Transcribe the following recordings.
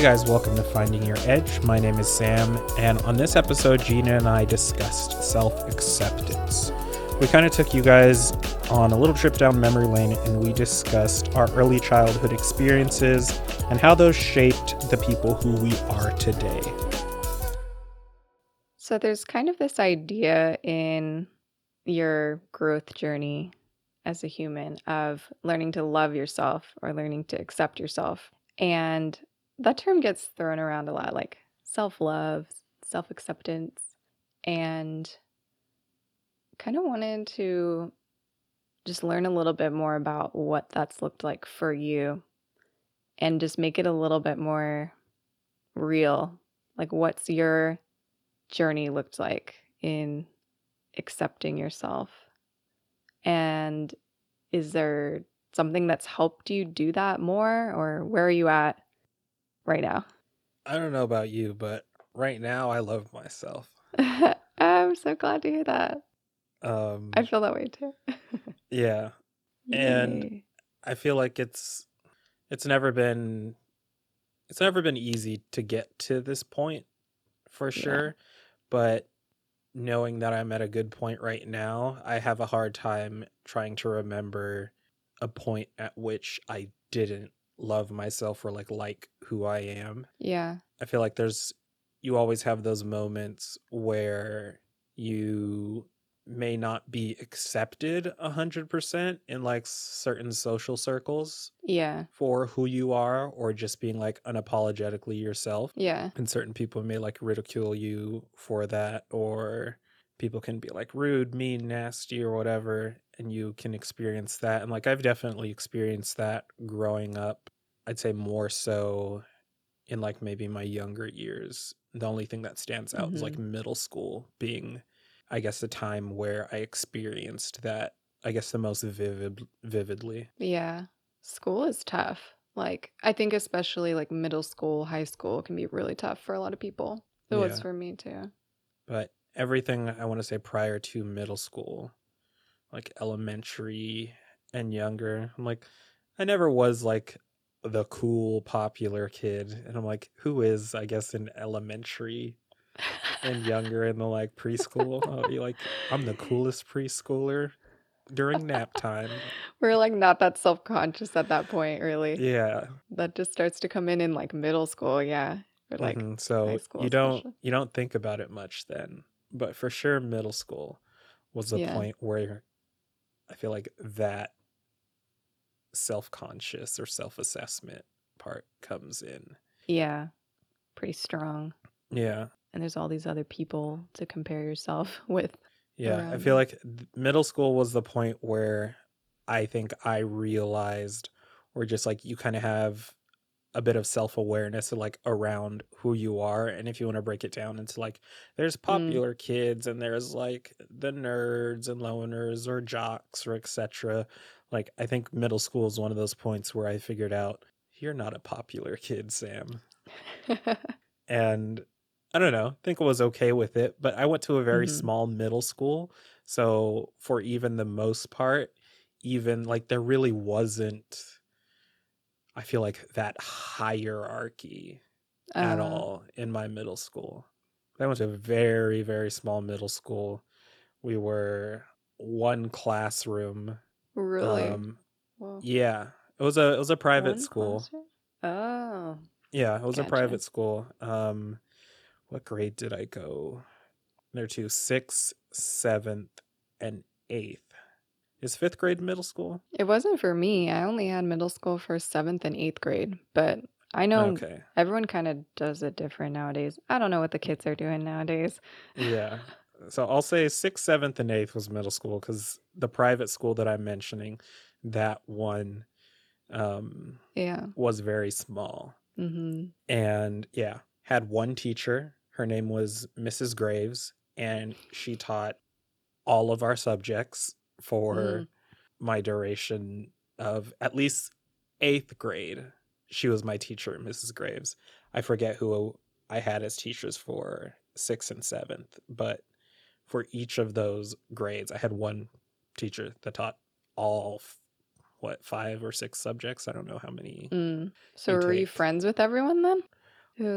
Hey guys, welcome to Finding Your Edge. My name is Sam, and on this episode, Gina and I discussed self acceptance. We kind of took you guys on a little trip down memory lane and we discussed our early childhood experiences and how those shaped the people who we are today. So there's kind of this idea in your growth journey as a human of learning to love yourself or learning to accept yourself. And that term gets thrown around a lot like self love, self acceptance, and kind of wanted to just learn a little bit more about what that's looked like for you and just make it a little bit more real. Like, what's your journey looked like in accepting yourself? And is there something that's helped you do that more, or where are you at right now? I don't know about you, but right now I love myself. I'm so glad to hear that. Um, I feel that way too. yeah, And- I feel like it's it's never been it's never been easy to get to this point for Yeah. sure, but knowing that I'm at a good point right now, I have a hard time trying to remember a point at which I didn't love myself or like like who I am. yeah. I feel like there's you always have those moments where you may not be accepted a hundred percent in like certain social circles Yeah. for who you are or just being like unapologetically yourself Yeah. and certain people may like ridicule you for that or people can be like rude mean nasty or whatever and you can experience that and like i've definitely experienced that growing up i'd say more so in like maybe my younger years the only thing that stands out is like mm-hmm. middle school being i guess the time where i experienced that i guess the most vivid vividly Yeah. School is tough. Like, I think especially like middle school, high school can be really tough for a lot of people. It was for me too. but everything I want to say prior to middle school, like elementary and younger, I'm like, I never was like the cool, popular kid. And I'm like, who is, I guess, in elementary and younger in the like preschool? I'll be like, I'm the coolest preschooler during nap time. We're like not that self conscious at that point, really. Yeah. That just starts to come in in like middle school. Yeah. Or like, Mhm. so you don't especially. you don't think about it much then. But for sure middle school was the Yeah. point where I feel like that self-conscious or self-assessment part comes in. yeah, pretty strong. Yeah. And there's all these other people to compare yourself with. Yeah, I feel like middle school was the point where I think I realized or just like you kind of have a bit of self-awareness like around who you are and if you want to break it down into like there's popular kids and there's like the nerds and loners or jocks or etc like i think middle school is one of those points where i figured out you're not a popular kid sam and I don't know, I think I was okay with it, but I went to a very Mhm. small middle school. So for even the most part, even like there really wasn't I feel like that hierarchy at Uh, all in my middle school. I went to a very, very small middle school. We were one classroom. Really? Um yeah. It was a it was a private One school. classroom? Oh. Yeah, it was a private school. Um, what grade did I go there to? Sixth, seventh, and eighth. Is fifth grade middle school? It wasn't for me. I only had middle school for seventh and eighth grade, but I know Okay. everyone kind of does it different nowadays. I don't know what the kids are doing nowadays. Yeah. So I'll say sixth, seventh, and eighth was middle school because the private school that I'm mentioning, that one um, Yeah. was very small. Mm-hmm. and yeah had one teacher her name was mrs graves and she taught all of our subjects for Mm. my duration of at least eighth grade she was my teacher mrs graves i forget who i had as teachers for sixth and seventh but for each of those grades i had one teacher that taught all what five or six subjects i don't know how many Mm. So were you friends with everyone then?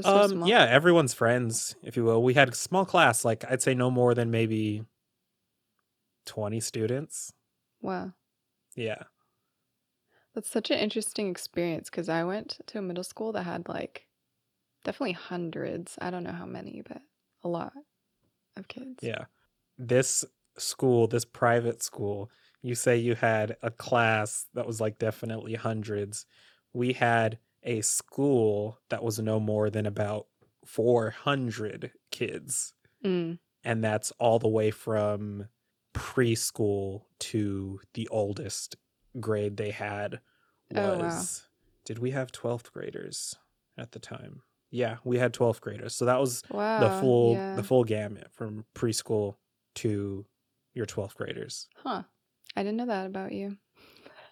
So Um, small. yeah, everyone's friends, if you will. We had a small class, like I'd say no more than maybe 20 students. Wow. Yeah. That's such an interesting experience because I went to a middle school that had like definitely hundreds. I don't know how many, but a lot of kids. Yeah. This school, this private school, you say you had a class that was like definitely hundreds. We had a school that was no more than about 400 kids. Mm. And that's all the way from preschool to the oldest grade they had Oh, wow. was did we have 12th graders at the time yeah we had 12th graders so that was Wow. the full yeah. the full gamut from preschool to your 12th graders Huh. I didn't know that about you.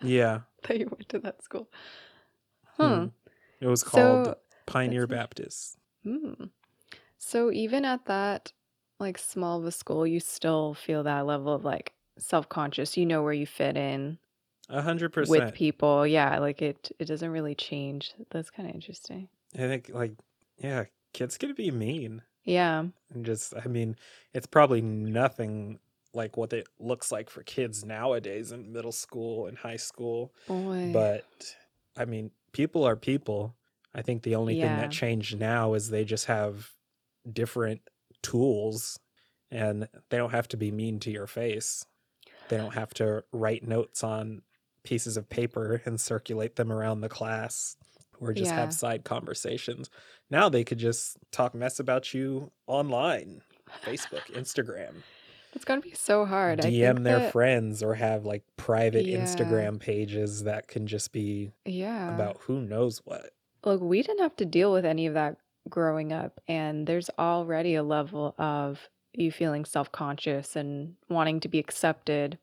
yeah That you went to that school. Hmm. Hmm. it was called So, pioneer baptist hmm. So even at that like small of a school, you still feel that level of like self-conscious. You know where you fit in a hundred percent with people. Yeah, like it it doesn't really change. That's kind of interesting. i think like yeah kids can be mean Yeah. and just i mean it's probably nothing like what it looks like for kids nowadays in middle school and high school Boy. but i mean people are people i think the only thing that changed now is they just have different tools and they don't have to be mean to your face they don't have to write notes on pieces of paper and circulate them around the class or just Yeah. have side conversations now they could just talk mess about you online facebook instagram It's gonna be so hard. I dm think their that, friends or have like private Yeah. instagram pages that can just be yeah. about who knows what Look, we didn't have to deal with any of that growing up, and there's already a level of you feeling self-conscious and wanting to be accepted.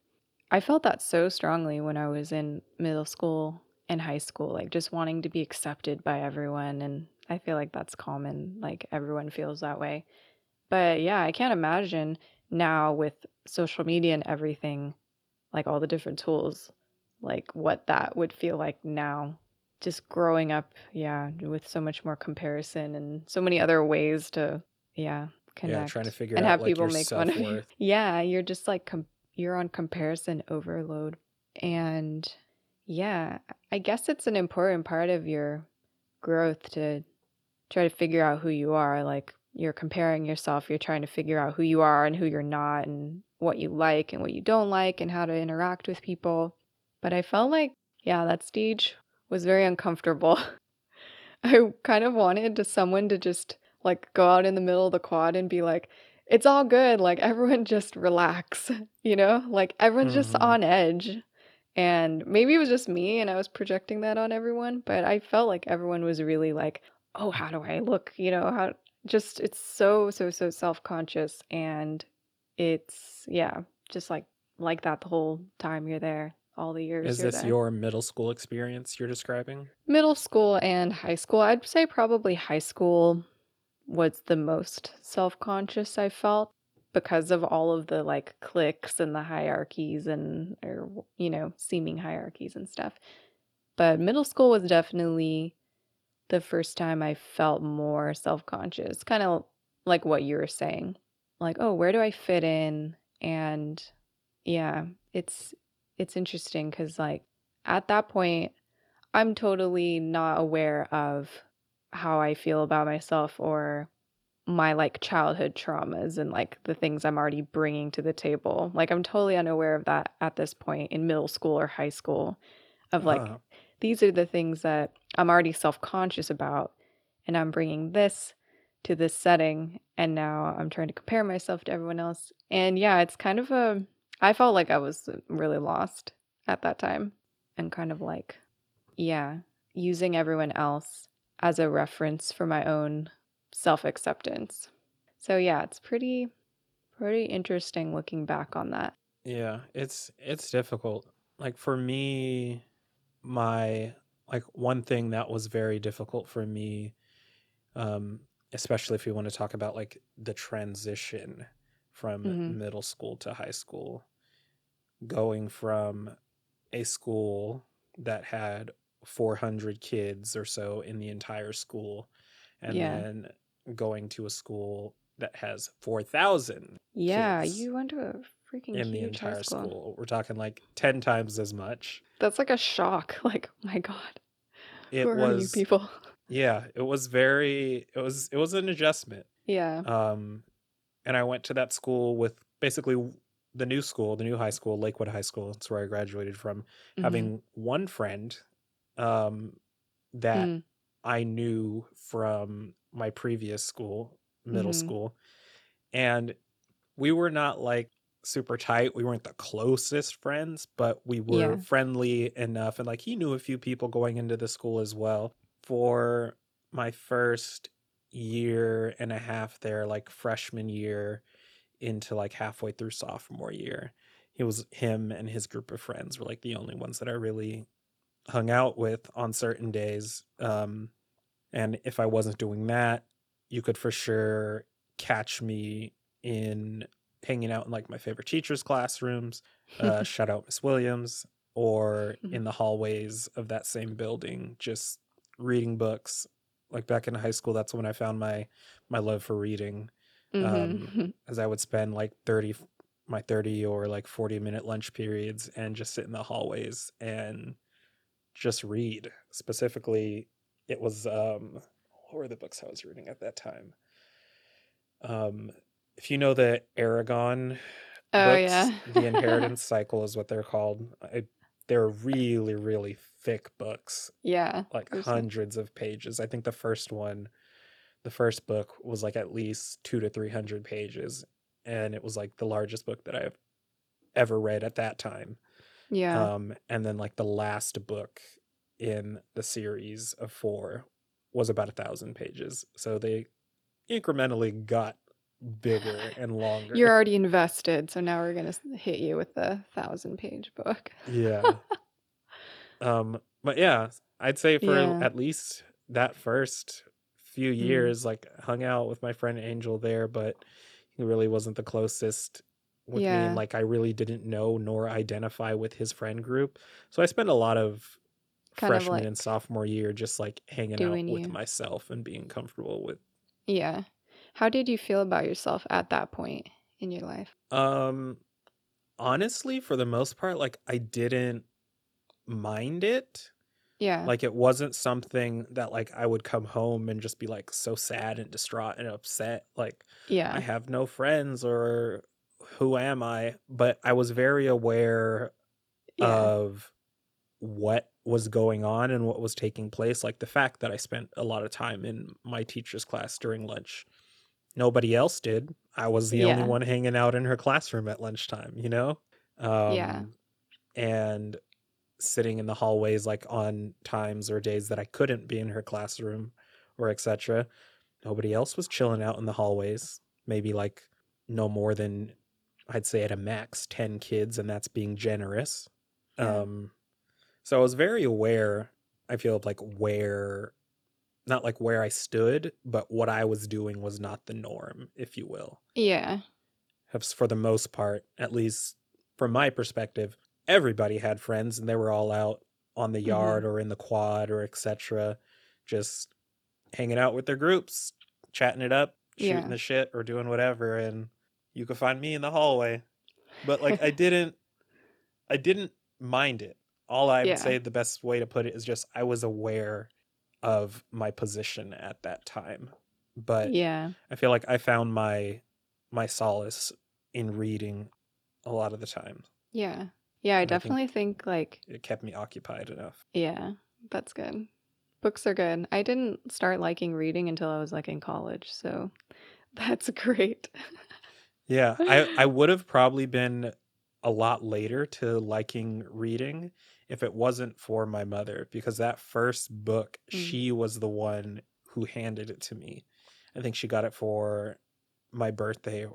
I felt that so strongly when I was in middle school and high school, like just wanting to be accepted by everyone, and I feel like that's common, like everyone feels that way. But yeah, I can't imagine now with social media and everything, like all the different tools, like what that would feel like now just growing up, yeah, with so much more comparison and so many other ways to, yeah, connect yeah trying to figure and out have like people make fun of you. Yeah, you're just like com- you're on comparison overload, and yeah, I guess it's an important part of your growth to try to figure out who you are. Like you're comparing yourself, you're trying to figure out who you are and who you're not, and what you like and what you don't like, and how to interact with people. But I felt like, yeah, that stage was very uncomfortable. I kind of wanted to someone to just like go out in the middle of the quad and be like, it's all good. Like everyone just relax, you know? Like everyone's just Mhm. on edge. And maybe it was just me and I was projecting that on everyone, but I felt like everyone was really like, oh, how do I look? You know, how just it's so, so, so self conscious. And it's, yeah, just like, like that the whole time you're there, all the years is this there. your middle school experience you're describing Middle school and high school. I'd say probably high school was the most self conscious I felt because of all of the like cliques and the hierarchies and, or, you know, seeming hierarchies and stuff. But middle school was definitely the first time I felt more self conscious, kind of like what you were saying. Like, oh, where do I fit in? And yeah, it's it's interesting because like at that point I'm totally not aware of how I feel about myself or my like childhood traumas and like the things I'm already bringing to the table. Like I'm totally unaware of that at this point in middle school or high school of like Ah, these are the things that I'm already self-conscious about and I'm bringing this to this setting and now I'm trying to compare myself to everyone else. And yeah, it's kind of a I felt like I was really lost at that time and kind of like yeah, using everyone else as a reference for my own self-acceptance. So yeah, it's pretty pretty interesting looking back on that. yeah it's it's difficult like for me my like one thing that was very difficult for me um especially if you want to talk about like the transition from Mhm. middle school to high school going from a school that had 400 kids or so in the entire school and Yeah. then going to a school that has 4,000 Yeah, you went to a freaking in the entire school. school. We're talking like 10 times as much. That's like a shock. Like, oh my God, It who are you people? yeah, it was very it was it was an adjustment. Yeah. Um and I went to that school with basically the new school, the new high school, Lakewood High School. That's where I graduated from, Mhm. having one friend um that Mm. I knew from my previous school, middle Mhm. school. And we were not like super tight. We weren't the closest friends, but we were Yeah. friendly enough. And like he knew a few people going into the school as well. For my first year and a half there, like freshman year into like halfway through sophomore year, he was him and his group of friends were like the only ones that I really hung out with on certain days. Um, and if I wasn't doing that, you could for sure catch me in hanging out in like my favorite teachers' classrooms. Uh, shout out Miss Williams, or in the hallways of that same building, just reading books. Like back in high school, that's when I found my my love for reading Mhm. as I would spend like 30 my 30 or like 40 minute lunch periods and just sit in the hallways and just read. Specifically, it was um what were the books I was reading at that time? Um if you know the Eragon oh books, yeah. the Inheritance Cycle is what they're called. I, they're really really thick books yeah. like hundreds of pages. I think the first one, the first book was like at least two to three hundred pages, and it was like the largest book that I've ever read at that time. Yeah. Um, and then like the last book in the series of four was about a thousand pages, so they incrementally got bigger and longer. You're already invested, so now we're gonna hit you with the thousand page book. yeah. um, but yeah, I'd say for Yeah. at least that first few Mhm. years, like hung out with my friend Angel there, but he really wasn't the closest with me, and like I really didn't know nor identify with his friend group. So I spent a lot of Kind of freshman and sophomore year just like hanging out with you. myself and being comfortable with Yeah. How did you feel about yourself at that point in your life? Um, honestly, for the most part, like I didn't mind it. Yeah. Like it wasn't something that like I would come home and just be like so sad and distraught and upset. Like yeah. I have no friends or who am I? But I was very aware Yeah. of what was going on and what was taking place. Like the fact that I spent a lot of time in my teacher's class during lunch. Nobody else did. I was the only one hanging out in her classroom at lunchtime, you know? Um, Yeah. And sitting in the hallways like on times or days that I couldn't be in her classroom or etc. Nobody else was chilling out in the hallways. Maybe like no more than I'd say at a max 10 kids and that's being generous. Yeah. Um so I was very aware I feel of like where not like where I stood, but what I was doing was not the norm, if you will. yeah. For the most part, at least from my perspective, everybody had friends and they were all out on the Mm-hmm. yard or in the quad or etc. Just hanging out with their groups, chatting it up, shooting Yeah. the shit or doing whatever and you could find me in the hallway. But like I didn't I didn't mind it. All I Yeah. would say the best way to put it is just I was aware of my position at that time. But Yeah. I feel like I found my my solace in reading a lot of the time. Yeah. Yeah. I And I think definitely think like it kept me occupied enough. Yeah, that's good. Books are good. I didn't start liking reading until I was like in college, so that's great. Yeah, I I would have probably been a lot later to liking reading if it wasn't for my mother because that first book Mm. she was the one who handed it to me. I think she got it for my birthday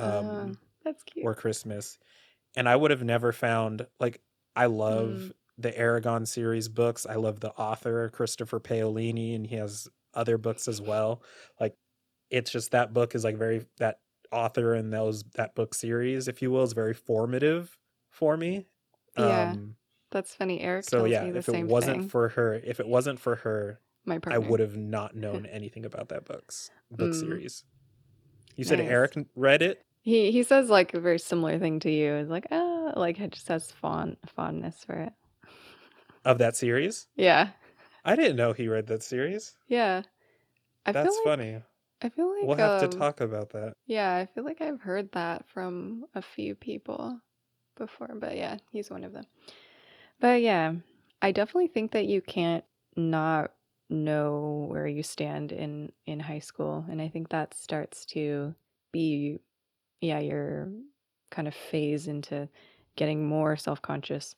Uh, um that's cute. or Christmas. And I would have never found like I love Mm. the Eragon series books. I love the author Christopher Paolini and he has other books as well. Like it's just that book is like very that author and those that book series, if you will, is very formative for me. Yeah. Um That's funny. Eric so yeah, if it wasn't thing. for her, if it wasn't for her, My I would have not known anything about that book's book Mm, series. You said nice. Eric read it He he says like a very similar thing to you. It's like ah, like it just has fond fondness for it. of that series. Yeah, I didn't know he read that series. yeah. I That's like funny. I feel like We'll have to um talk about that. yeah, I feel like I've heard that from a few people before, but yeah, he's one of them. But yeah, I definitely think that you can't not know where you stand in in high school, and I think that starts to be yeah, your kind of phase into getting more self-conscious.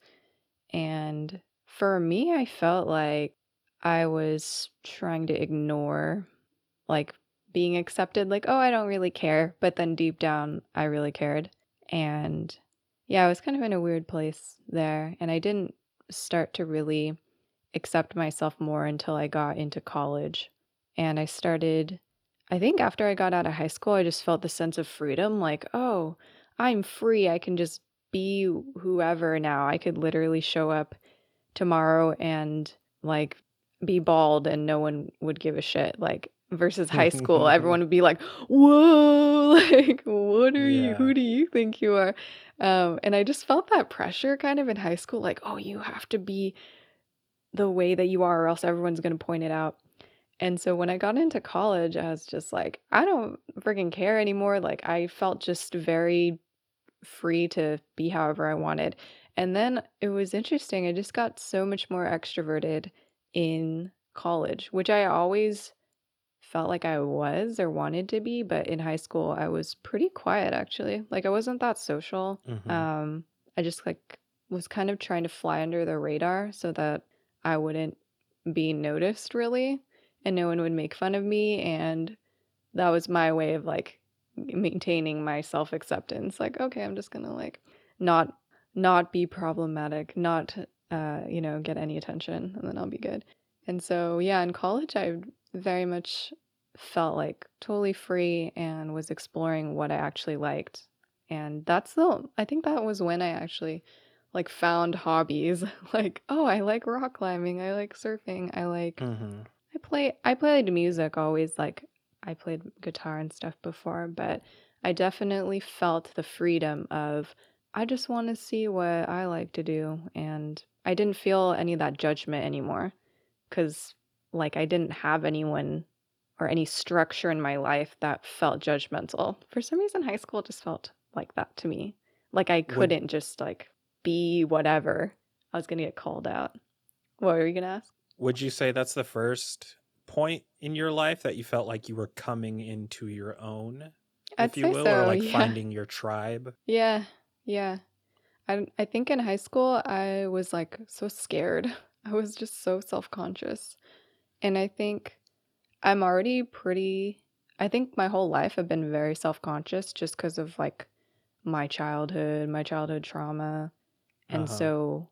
And for me, I felt like I was trying to ignore like being accepted, like, oh, I don't really care. But then deep down, I really cared. And yeah, I was kind of in a weird place there. And I didn't start to really accept myself more until I got into college. And I started, I think after I got out of high school, I just felt the sense of freedom like, oh, I'm free. I can just be whoever now. I could literally show up tomorrow and like be bald and no one would give a shit. Like, versus high school, everyone would be like, whoa, like, what are you? Who do you think you are? Um, and I just felt that pressure kind of in high school, like, oh, you have to be the way that you are, or else everyone's going to point it out. And so when I got into college, I was just like, I don't freaking care anymore. Like, I felt just very free to be however I wanted. And then it was interesting. I just got so much more extroverted in college, which I always felt like I was or wanted to be, but in high school I was pretty quiet actually. Like I wasn't that social. hmm Um I just like was kind of trying to fly under the radar so that I wouldn't be noticed really and no one would make fun of me and that was my way of like maintaining my self-acceptance. Like okay, I'm just going to like not not be problematic, not uh you know, get any attention and then I'll be good. And so yeah, in college I very much felt like totally free and was exploring what I actually liked. And that's the I think that was when I actually like found hobbies. like, oh, I like rock climbing, I like surfing, I like hmm I play I played music always like I played guitar and stuff before, but I definitely felt the freedom of I just want to see what I like to do and I didn't feel any of that judgment anymore cuz like I didn't have anyone or any structure in my life that felt judgmental. For some reason high school just felt like that to me. Like I couldn't just like be whatever. I was going to get called out. What were you going to ask? Would you say that's the first point in your life that you felt like you were coming into your own, I'd if you will, or like Yeah. finding your tribe? Yeah, yeah. I I think in high school I was like so scared. I was just so self-conscious. And I think I'm already pretty I think my whole life I've been very self-conscious just because of like my childhood, my childhood trauma. And Uh-huh. so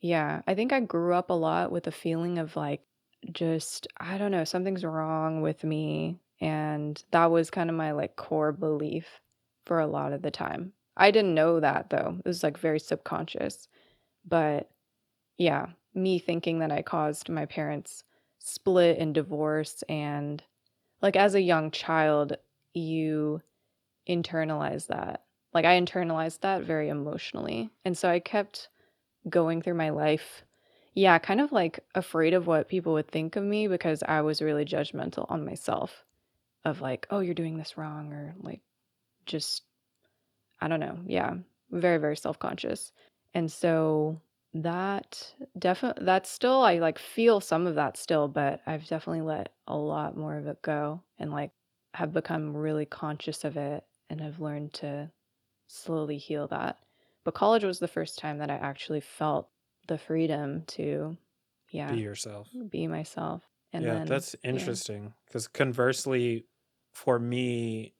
yeah, I think I grew up a lot with a feeling of like just I don't know, something's wrong with me. And that was kind of my like core belief for a lot of the time. I didn't know that though. It was like very subconscious. But yeah, me thinking that I caused my parents split and divorce and like as a young child, you internalize that. Like I internalized that very emotionally. And so I kept going through my life yeah, kind of like afraid of what people would think of me because I was really judgmental on myself of like, oh, you're doing this wrong or like just I don't know. Yeah, very very self-conscious. And so that definitely that's still I like feel some of that still, but I've definitely let a lot more of it go and like have become really conscious of it and have learned to slowly heal that. But college was the first time that I actually felt the freedom to yeah. Be yourself. be myself. And Yeah, then that's interesting. Because conversely, for me,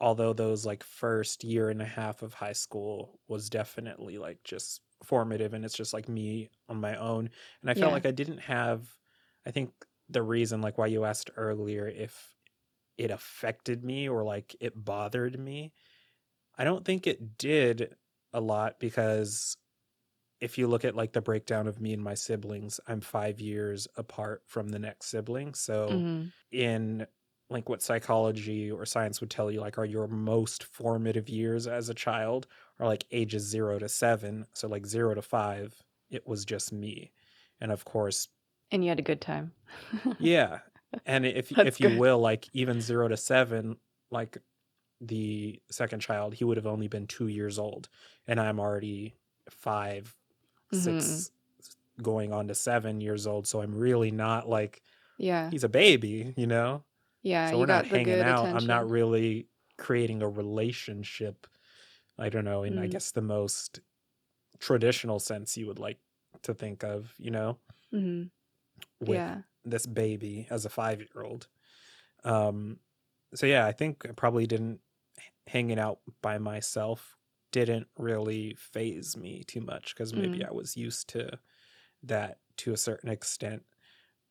although those like first year and a half of high school was definitely like just formative and it's just like me on my own. And I felt Yeah. like I didn't have, I think the reason, like why you asked earlier if it affected me or like it bothered me, I don't think it did a lot because if you look at like the breakdown of me and my siblings, I'm five years apart from the next sibling. So Mhm. in like what psychology or science would tell you like are your most formative years as a child are like ages 0 to 7 so like 0 to 5 it was just me and of course And you had a good time. yeah and if if you good. will like even 0 to 7 like the second child he would have only been 2 years old and I'm already 5 Mhm. 6 going on to 7 years old so I'm really not like Yeah. he's a baby you know Yeah, so we're not hanging out. I'm not really creating a relationship. I don't know, in I Mm. guess the most traditional sense you would like to think of, you know, Mhm. with Yeah. this baby as a five year old. Um, so yeah, I think I probably didn't hanging out by myself didn't really phase me too much because maybe Mm. I was used to that to a certain extent.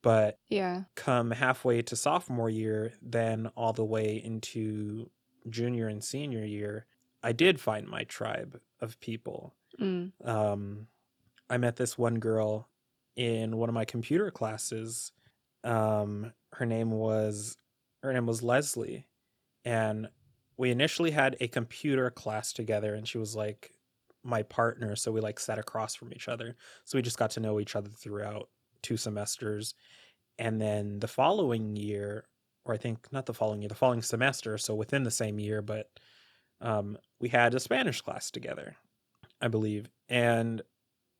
But Yeah. come halfway to sophomore year, then all the way into junior and senior year, I did find my tribe of people. Mm. Um, I met this one girl in one of my computer classes. Um, her name was her name was Leslie, and we initially had a computer class together, and she was like my partner, so we like sat across from each other. So we just got to know each other throughout two semesters. And then the following year, or I think not the following year, the following semester, so within the same year, but um, we had a Spanish class together, I believe. And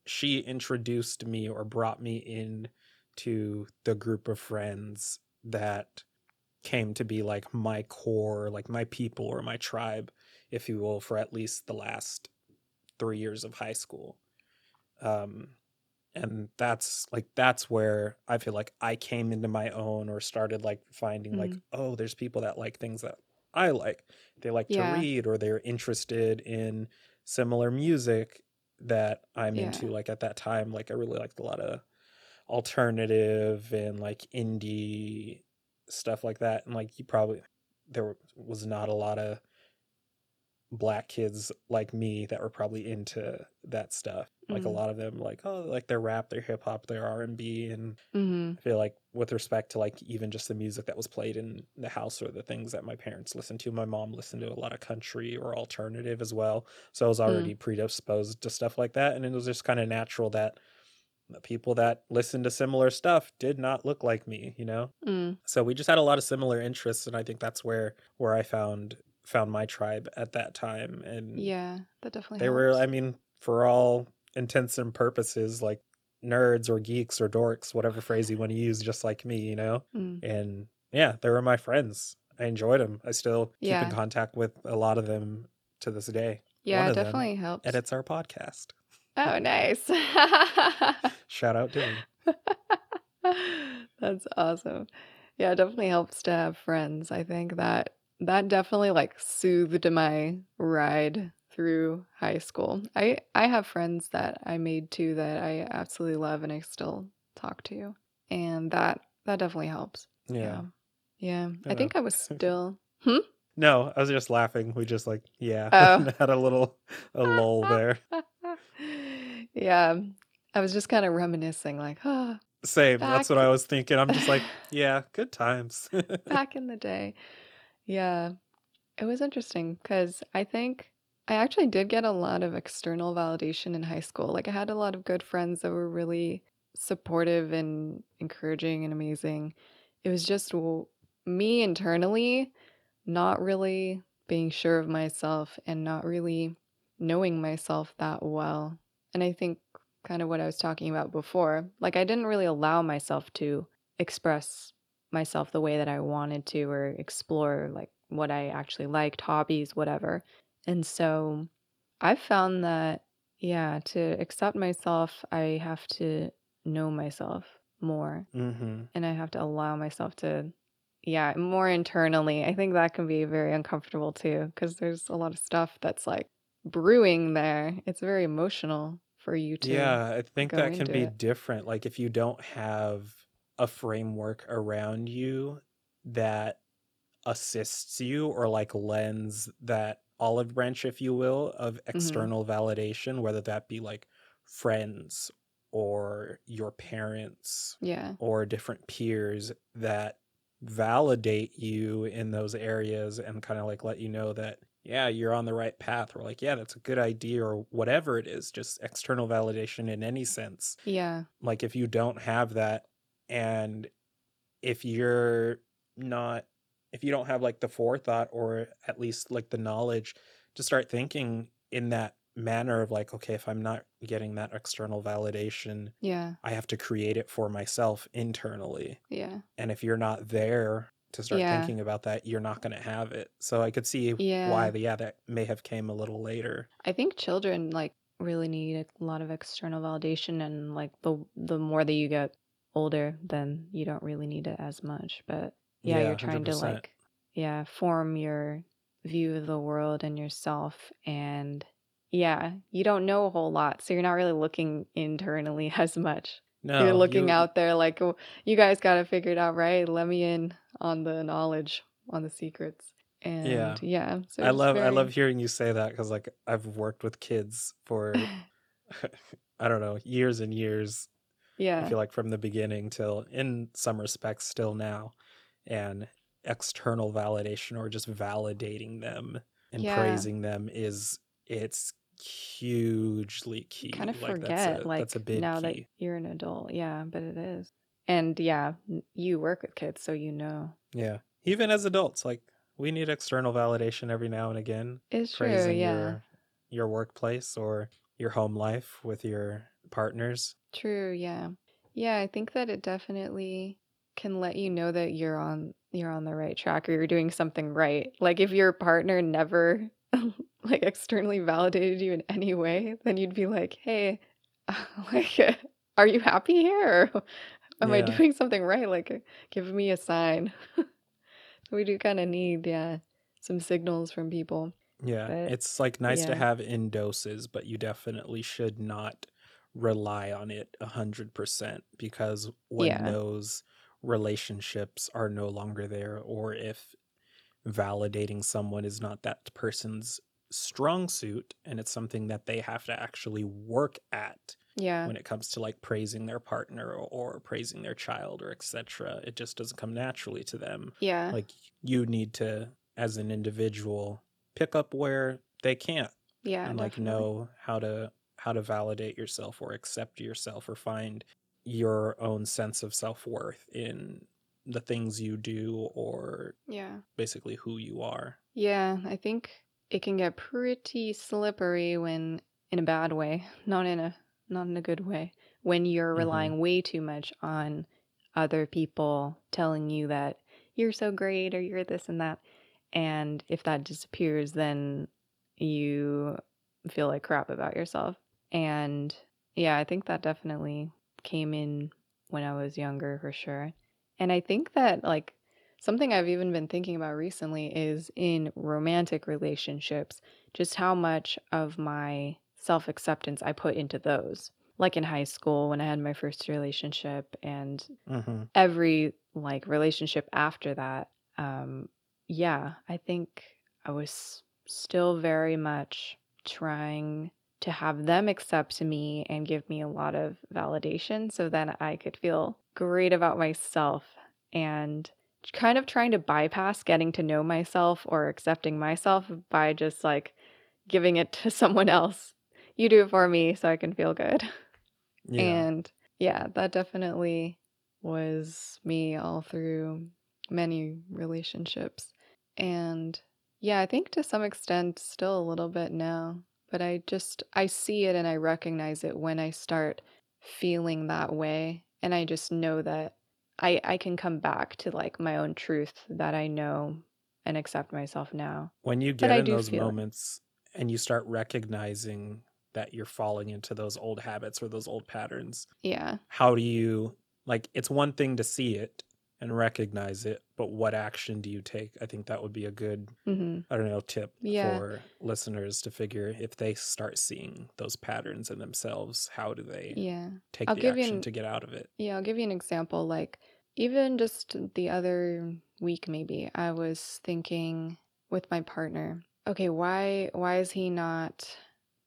she introduced me or brought me in to the group of friends that came to be like my core, like my people or my tribe, if you will, for at least the last three years of high school. Um, and that's like that's where I feel like I came into my own or started like finding like Mm. oh there's people that like things that I like they like to read or they're interested in similar music that I'm Yeah. into like at that time like I really liked a lot of alternative and like indie stuff like that and like you probably there was not a lot of black kids like me that were probably into that stuff like a Mm. lot of them like oh like their rap their hip hop their r&b and Mhm. i feel like with respect to like even just the music that was played in the house or the things that my parents listened to my mom listened to a lot of country or alternative as well so i was Mm. already predisposed to stuff like that and it was just kind of natural that the people that listened to similar stuff did not look like me you know Mm. so we just had a lot of similar interests and i think that's where where i found found my tribe at that time and Yeah, that definitely they were i mean for all intents and purposes like nerds or geeks or dorks whatever phrase you want to use just like me you know Mm. and yeah they were my friends i enjoyed them i still keep in contact with a lot of them to this day Yeah, it of them definitely helps. edits our podcast Oh, nice. shout out to him That's awesome. Yeah, it definitely helps to have friends. I think that that definitely like soothed my ride through high school. I I have friends that I made too that I absolutely love and I still talk to. And that that definitely helps. yeah Yeah. Yeah. I Yeah. think I was still Hmm? no i was just laughing we just like yeah Oh. had a little a lull there yeah. I was just kind of reminiscing like, oh, Same. That's what I was thinking. I'm just like, yeah, good times. back in the day. Yeah. It was interesting because I think I actually did get a lot of external validation in high school. Like, I had a lot of good friends that were really supportive and encouraging and amazing. It was just me internally not really being sure of myself and not really knowing myself that well. And I think kind of what I was talking about before, like, I didn't really allow myself to express myself the way that I wanted to or explore like what I actually liked, hobbies, whatever. And so I've found that, yeah, to accept myself, I have to know myself more hmm and I have to allow myself to, yeah, more internally. I think that can be very uncomfortable too because there's a lot of stuff that's like brewing there. It's very emotional for you to Yeah, I think that can be it. different. Like if you don't have a framework around you that assists you or like lends that olive branch, if you will, of hmm external validation, whether that be like friends or your parents Yeah. or different peers that validate you in those areas and kind of like let you know that yeah you're on the right path or like yeah that's a good idea or whatever it is just external validation in any sense Yeah. like if you don't have that and if you're not if you don't have like the forethought or at least like the knowledge to start thinking in that manner of like okay if i'm not getting that external validation Yeah. i have to create it for myself internally Yeah. and if you're not there to start Yeah. thinking about that you're not going to have it so i could see why the yeah that may have came a little later I think children like really need a lot of external validation and like the the more that you get older, then you don't really need it as much. But yeah, yeah you're trying to 100% like yeah, form your view of the world and yourself and yeah, you don't know a whole lot, so you're not really looking internally as much. You're looking you out there like, "Oh, you guys got to figure it out, right? Let me in on the knowledge, on the secrets." And yeah yeah, so I love I love hearing you say that because like I've worked with kids for I don't know years and years. I feel like from the beginning till in some respects still now, and external validation or just validating them and Yeah. praising them is it's hugely key. kind key. of Like that's forget a that's a like big now that you're an adult yeah but it is and yeah you work with kids so you know Yeah, even as adults, like we need external validation every now and again, it's true praising yeah your your workplace or your home life with your partners. true yeah. Yeah i think that it definitely can let you know that you're on you're on the right track or you're doing something right. Like if your partner never like externally validated you in any way then you'd be like hey like are you happy here? Or am i doing something right? Like give me a sign. We do kind of need yeah some signals from people. Yeah. but It's like nice to have in doses, but you definitely should not rely on it a hundred percent because when yeah. those relationships are no longer there, or if validating someone is not that person's strong suit and it's something that they have to actually work at yeah. when it comes to like praising their partner or, or praising their child or etc it just doesn't come naturally to them. Yeah. Like you need to as an individual pick up where they can't yeah and like know how to how to validate yourself or accept yourself or find your own sense of self-worth in the things you do or yeah. basically who you are. Yeah i think it can get pretty slippery when in a bad way not in a not in a good way when you're mhm relying way too much on other people telling you that you're so great or you're this and that and if that disappears then you feel like crap about yourself and yeah i think that definitely came in when i was younger for sure. And i think that like something i've even been thinking about recently is in romantic relationships just how much of my self-acceptance i put into those. Like in high school when i had my first relationship and mhm every like relationship after that um yeah i think i was still very much trying to have them accept me and give me a lot of validation so that i could feel great about myself and kind of trying to bypass getting to know myself or accepting myself by just like giving it to someone else. You do it for me so i can feel good. Yeah. And yeah, that definitely was me all through many relationships. And yeah, I think to some extent still a little bit now, but I just I see it and I recognize it when I start feeling that way and I just know that I I can come back to like my own truth that I know and accept myself now. when you get I in those feel it. moments and you start recognizing that you're falling into those old habits or those old patterns Yeah. how do you like it's one thing to see it and recognize it but what action do you take i think that would be a good Mhm. i don't know tip Yeah. for listeners to figure if they start seeing those patterns in themselves how do they Yeah. take I'll the action an to get out of it Yeah, I'll give you an example. Like, even just the other week, maybe I was thinking with my partner, okay, why why is he not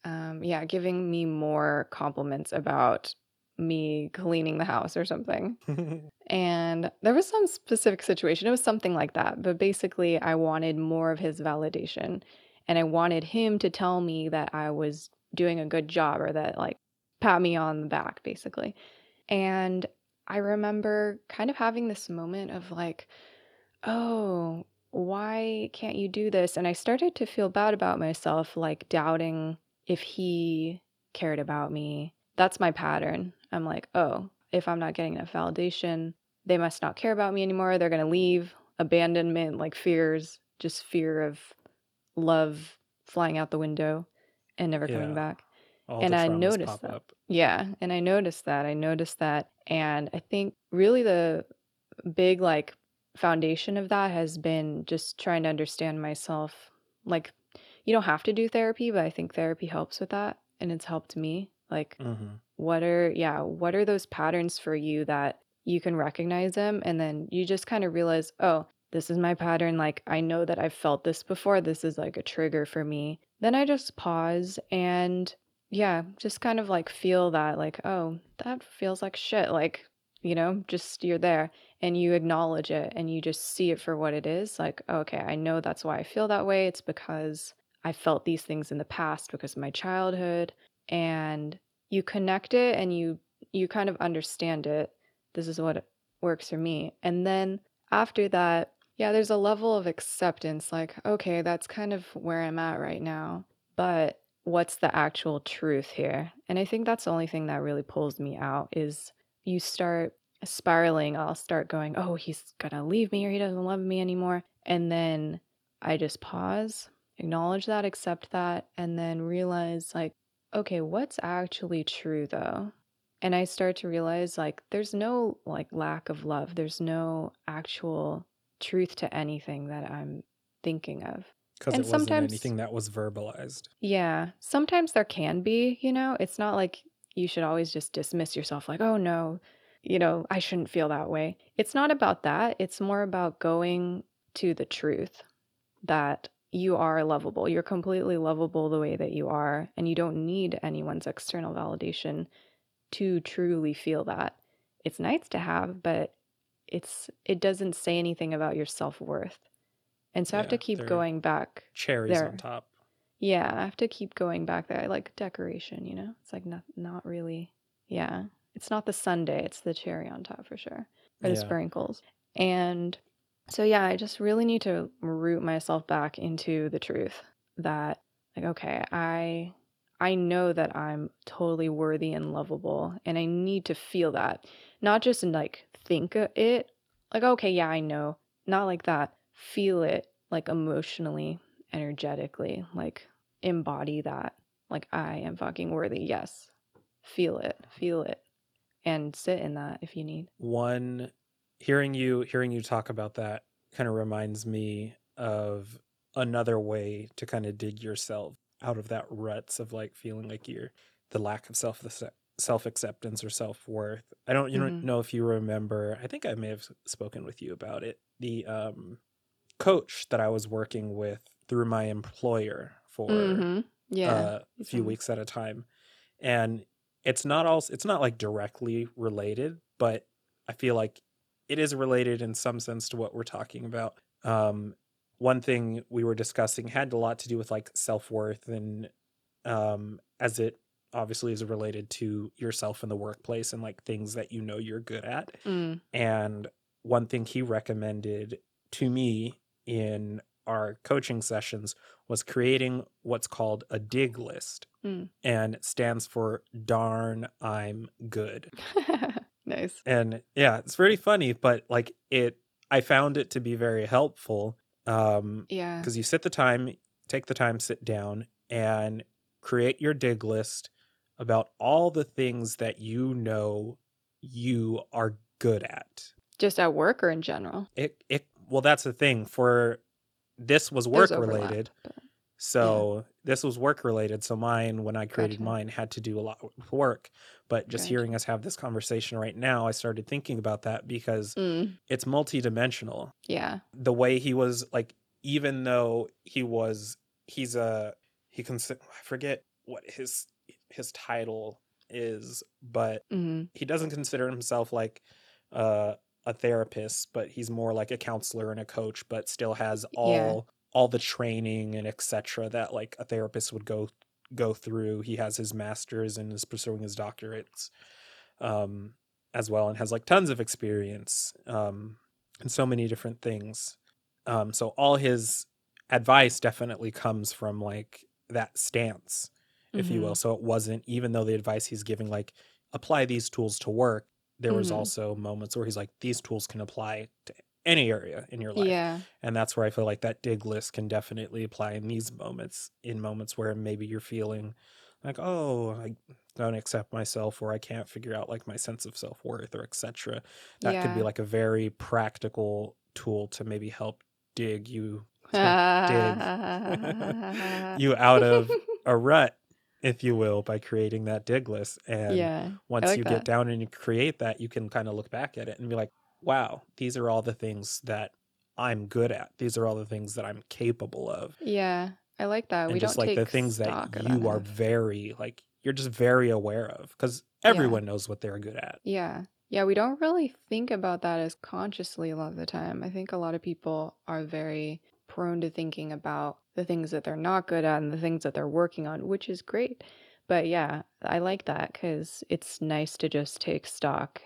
um, yeah, giving me more compliments about me cleaning the house or something. And there was some specific situation. It was something like that. But basically, I wanted more of his validation. And I wanted him to tell me that I was doing a good job or that, like, pat me on the back, basically. And I remember kind of having this moment of, like, oh, why can't you do this? And I started to feel bad about myself, like doubting if he cared about me. That's my pattern. I'm like, oh, if I'm not getting enough validation, they must not care about me anymore. They're going to leave. Abandonment, like fears, just fear of love flying out the window and never coming Yeah. back. All And I noticed that. up. Yeah. And I noticed that. I noticed that. And I think really the big, like, foundation of that has been just trying to understand myself. Like, you don't have to do therapy, but I think therapy helps with that. And it's helped me. Like, hmm what are yeah what are those patterns for you that you can recognize them? And then you just kind of realize oh this is my pattern like i know that i've felt this before this is like a trigger for me. Then i just pause and yeah just kind of like feel that like oh that feels like shit like you know just you're there and you acknowledge it and you just see it for what it is like okay i know that's why i feel that way. It's because i felt these things in the past because of my childhood and you connect it and you you kind of understand it. This is what works for me. And then after that yeah there's a level of acceptance like okay that's kind of where i'm at right now but what's the actual truth here? And i think that's the only thing that really pulls me out is you start spiraling i'll start going oh he's gonna leave me or he doesn't love me anymore. And then i just pause acknowledge that accept that and then realize like okay, what's actually true though? And I start to realize like there's no like lack of love. There's no actual truth to anything that I'm thinking of. Because And it wasn't sometimes- anything that was verbalized. Yeah, sometimes there can be, you know, it's not like you should always just dismiss yourself like, oh no, you know, I shouldn't feel that way. It's not about that. It's more about going to the truth that you are lovable. You're completely lovable the way that you are, and you don't need anyone's external validation to truly feel that. It's nice to have, but it's it doesn't say anything about your self-worth. And so I have to keep going back Cherries There. on top. yeah, I have to keep going back there. I like decoration, you know? It's like not not really yeah. It's not the sundae, it's the cherry on top for sure. Or the Yeah. sprinkles. And so yeah, I just really need to root myself back into the truth that like okay, I I know that I'm totally worthy and lovable and I need to feel that. Not just like think it like okay, yeah, I know. Not like that. Feel it like emotionally energetically like embody that like i am fucking worthy yes feel it feel it and sit in that if you need one hearing you hearing you talk about that kind of reminds me of another way to kind of dig yourself out of that ruts of like feeling like you're the lack of self self acceptance or self worth. I don't you Mhm. don't know if you remember. I think I may have spoken with you about it. The um coach that I was working with through my employer for Mhm. yeah uh, a few told me. weeks at a time and it's not all it's not like directly related but i feel like it is related in some sense to what we're talking about um one thing we were discussing had a lot to do with like self-worth and um as it obviously is related to yourself in the workplace and like things that you know you're good at Mm, and one thing he recommended to me in our coaching sessions was creating what's called a dig list. Mm. And stands for darn I'm good. nice And yeah, it's pretty funny, but like it I found it to be very helpful. Um yeah because you sit the time, take the time, sit down and create your dig list about all the things that you know you are good at. just at work or in general it it well that's the thing for this was work overlap, related but- so this was work related so mine when i created Gotcha. mine had to do a lot with work but just Gotcha. hearing us have this conversation right now i started thinking about that because Mm, it's multidimensional. Yeah. The way he was like even though he was he's a he can i forget what his his title is, but hmm he doesn't consider himself like uh, a therapist, but he's more like a counselor and a coach, but still has all all the training and etc. that like a therapist would go go through. He has his masters and is pursuing his doctorates um, as well, and has like tons of experience um, in so many different things. Um, so all his advice definitely comes from like that stance, if you hmm will. So it wasn't even though the advice he's giving like apply these tools to work, there was hmm also moments where he's like these tools can apply to any area in your life. Yeah. And that's where I feel like that dig list can definitely apply in these moments, in moments where maybe you're feeling like, oh, I don't accept myself or I can't figure out like my sense of self-worth or etc. That could be like a very practical tool to maybe help dig you dig you out of a rut, if you will, by creating that dig list. And Yeah. Once like you get down and you create that, you can kind of look back at it and be like, wow, these are all the things that I'm good at. These are all the things that I'm capable of. Yeah. I like that. And We just don't like the things that you that are very, like, you're just very aware of because Yeah. everyone knows what they're good at. Yeah. Yeah, we don't really think about that as consciously a lot of the time. I think a lot of people are very prone to thinking about the things that they're not good at and the things that they're working on, which is great. But yeah, I like that because it's nice to just take stock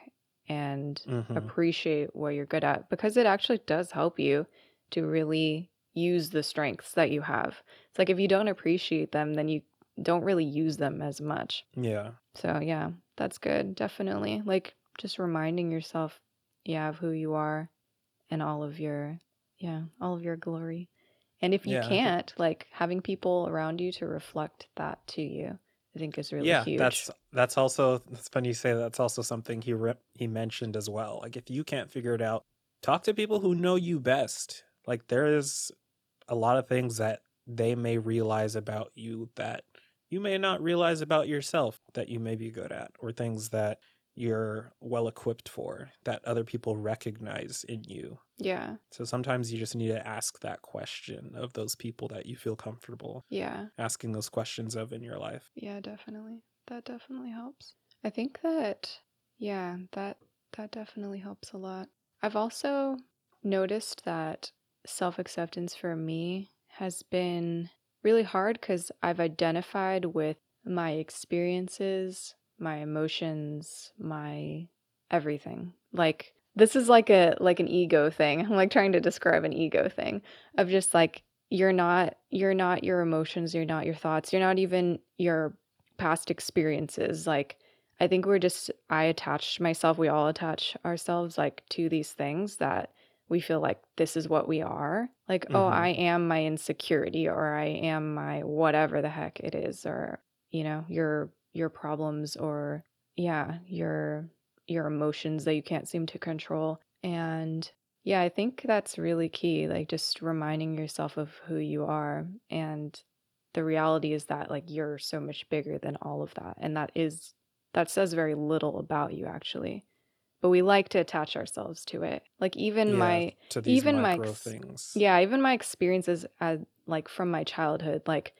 and hmm appreciate what you're good at because it actually does help you to really use the strengths that you have. It's like if you don't appreciate them, then you don't really use them as much. Yeah. So yeah, that's good. Definitely. Like just reminding yourself, yeah, of who you are and all of your yeah, all of your glory. And if you Yeah. Can't, like having people around you to reflect that to you, I think is really yeah, huge. that's that's also that's funny you say that. that's also something he re- he mentioned as well. Like if you can't figure it out, talk to people who know you best. Like there is a lot of things that they may realize about you that you may not realize about yourself that you may be good at or things that you're well equipped for that other people recognize in you. Yeah. So sometimes you just need to ask that question of those people that you feel comfortable Yeah. asking those questions of in your life. Yeah, definitely. That definitely helps. I think that yeah, that that definitely helps a lot. I've also noticed that self-acceptance for me has been really hard cuz I've identified with my experiences, my emotions, my everything. Like this is like a like an ego thing. I'm like trying to describe an ego thing of just like you're not you're not your emotions, you're not your thoughts, you're not even your past experiences. Like I think we're just I attached myself, we all attach ourselves like to these things that we feel like this is what we are. Like, oh, Mhm. I am my insecurity or I am my whatever the heck it is or you know, your your problems or yeah, your your emotions that you can't seem to control. And yeah, I think that's really key, like just reminding yourself of who you are. And the reality is that like you're so much bigger than all of that. And that is that says very little about you actually. But we like to attach ourselves to it. Like even yeah, my even my things. yeah, even my experiences as like from my childhood, like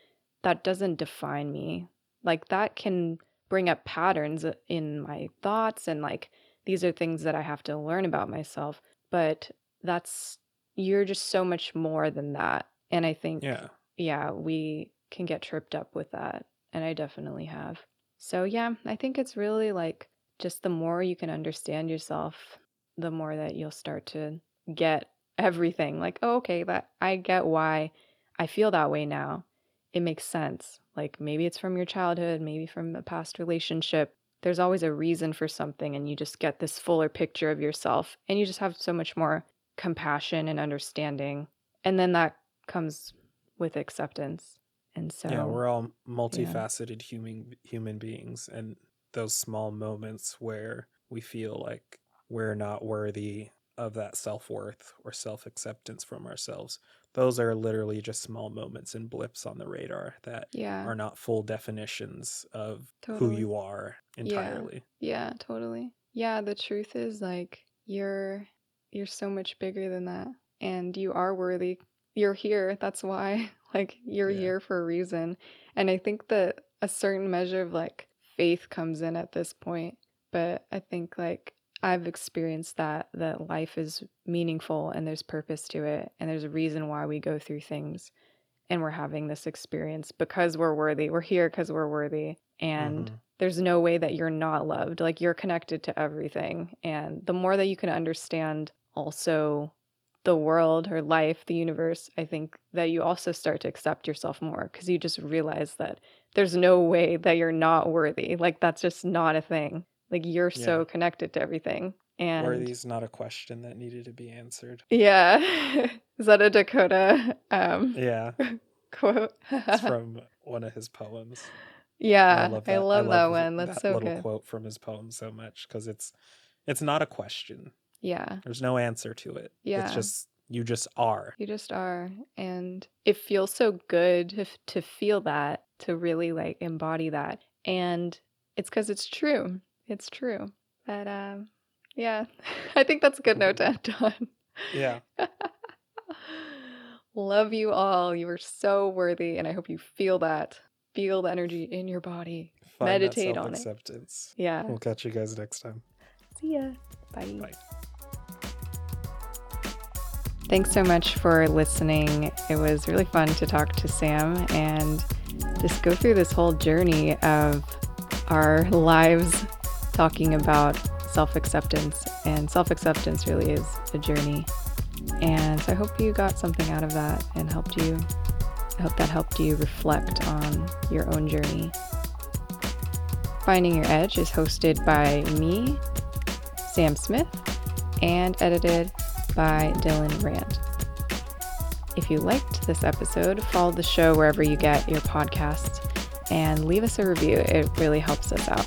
that doesn't define me. Like that can bring up patterns uh, in my thoughts and like these are things that I have to learn about myself, but that's you're just so much more than that. And I think Yeah. yeah, we can get tripped up with that. And I definitely have. So, yeah, I think it's really like just the more you can understand yourself, the more that you'll start to get everything. Like, oh, okay, that I get why I feel that way now. It makes sense. Like, maybe it's from your childhood, maybe from a past relationship. There's always a reason for something, and you just get this fuller picture of yourself, and you just have so much more compassion and understanding. And then that comes with acceptance. And so, Yeah, we're all multifaceted human human beings and those small moments where we feel like we're not worthy of that self-worth or self-acceptance from ourselves. Those are literally just small moments and blips on the radar that yeah, are not full definitions of who you are Yeah. entirely. yeah, totally. Yeah, the truth is like you're you're so much bigger than that and you are worthy. You're here. That's why. Like you're Yeah. here for a reason. And I think that a certain measure of like faith comes in at this point. But I think like I've experienced that that life is meaningful and there's purpose to it and there's a reason why we go through things and we're having this experience because we're worthy. We're here because we're worthy and Mhm. there's no way that you're not loved. Like you're connected to everything and the more that you can understand also the world or life, the universe, I think that you also start to accept yourself more because you just realize that there's no way that you're not worthy. Like that's just not a thing. Like you're Yeah. so connected to everything. And Worthy's not a question that needed to be answered. yeah. Is that a Dakota um Yeah, quote? it's from one of his poems. Yeah, I love I that. love, that one. that That's so little good. quote from his poem so much because it's it's not a question. Yeah. There's no answer to it. Yeah. It's just you just are. You just are. And it feels so good to, to feel that, to really like embody that. And it's because it's true. It's true. But um, yeah, I think that's a good note to end on. Yeah. Love you all. You are so worthy. And I hope you feel that. Feel the energy in your body. Find Meditate on it. self-acceptance. Yeah. We'll catch you guys next time. See ya. Bye. Bye. Thanks so much for listening. It was really fun to talk to Sam and just go through this whole journey of our lives talking about self acceptance. And self acceptance really is a journey. And so I hope you got something out of that and helped you. I hope that helped you reflect on your own journey. Finding Your Edge is hosted by me, Sam Smith, and edited by Dylan Rand. If you liked this episode, follow the show wherever you get your podcasts and leave us a review. It really helps us out.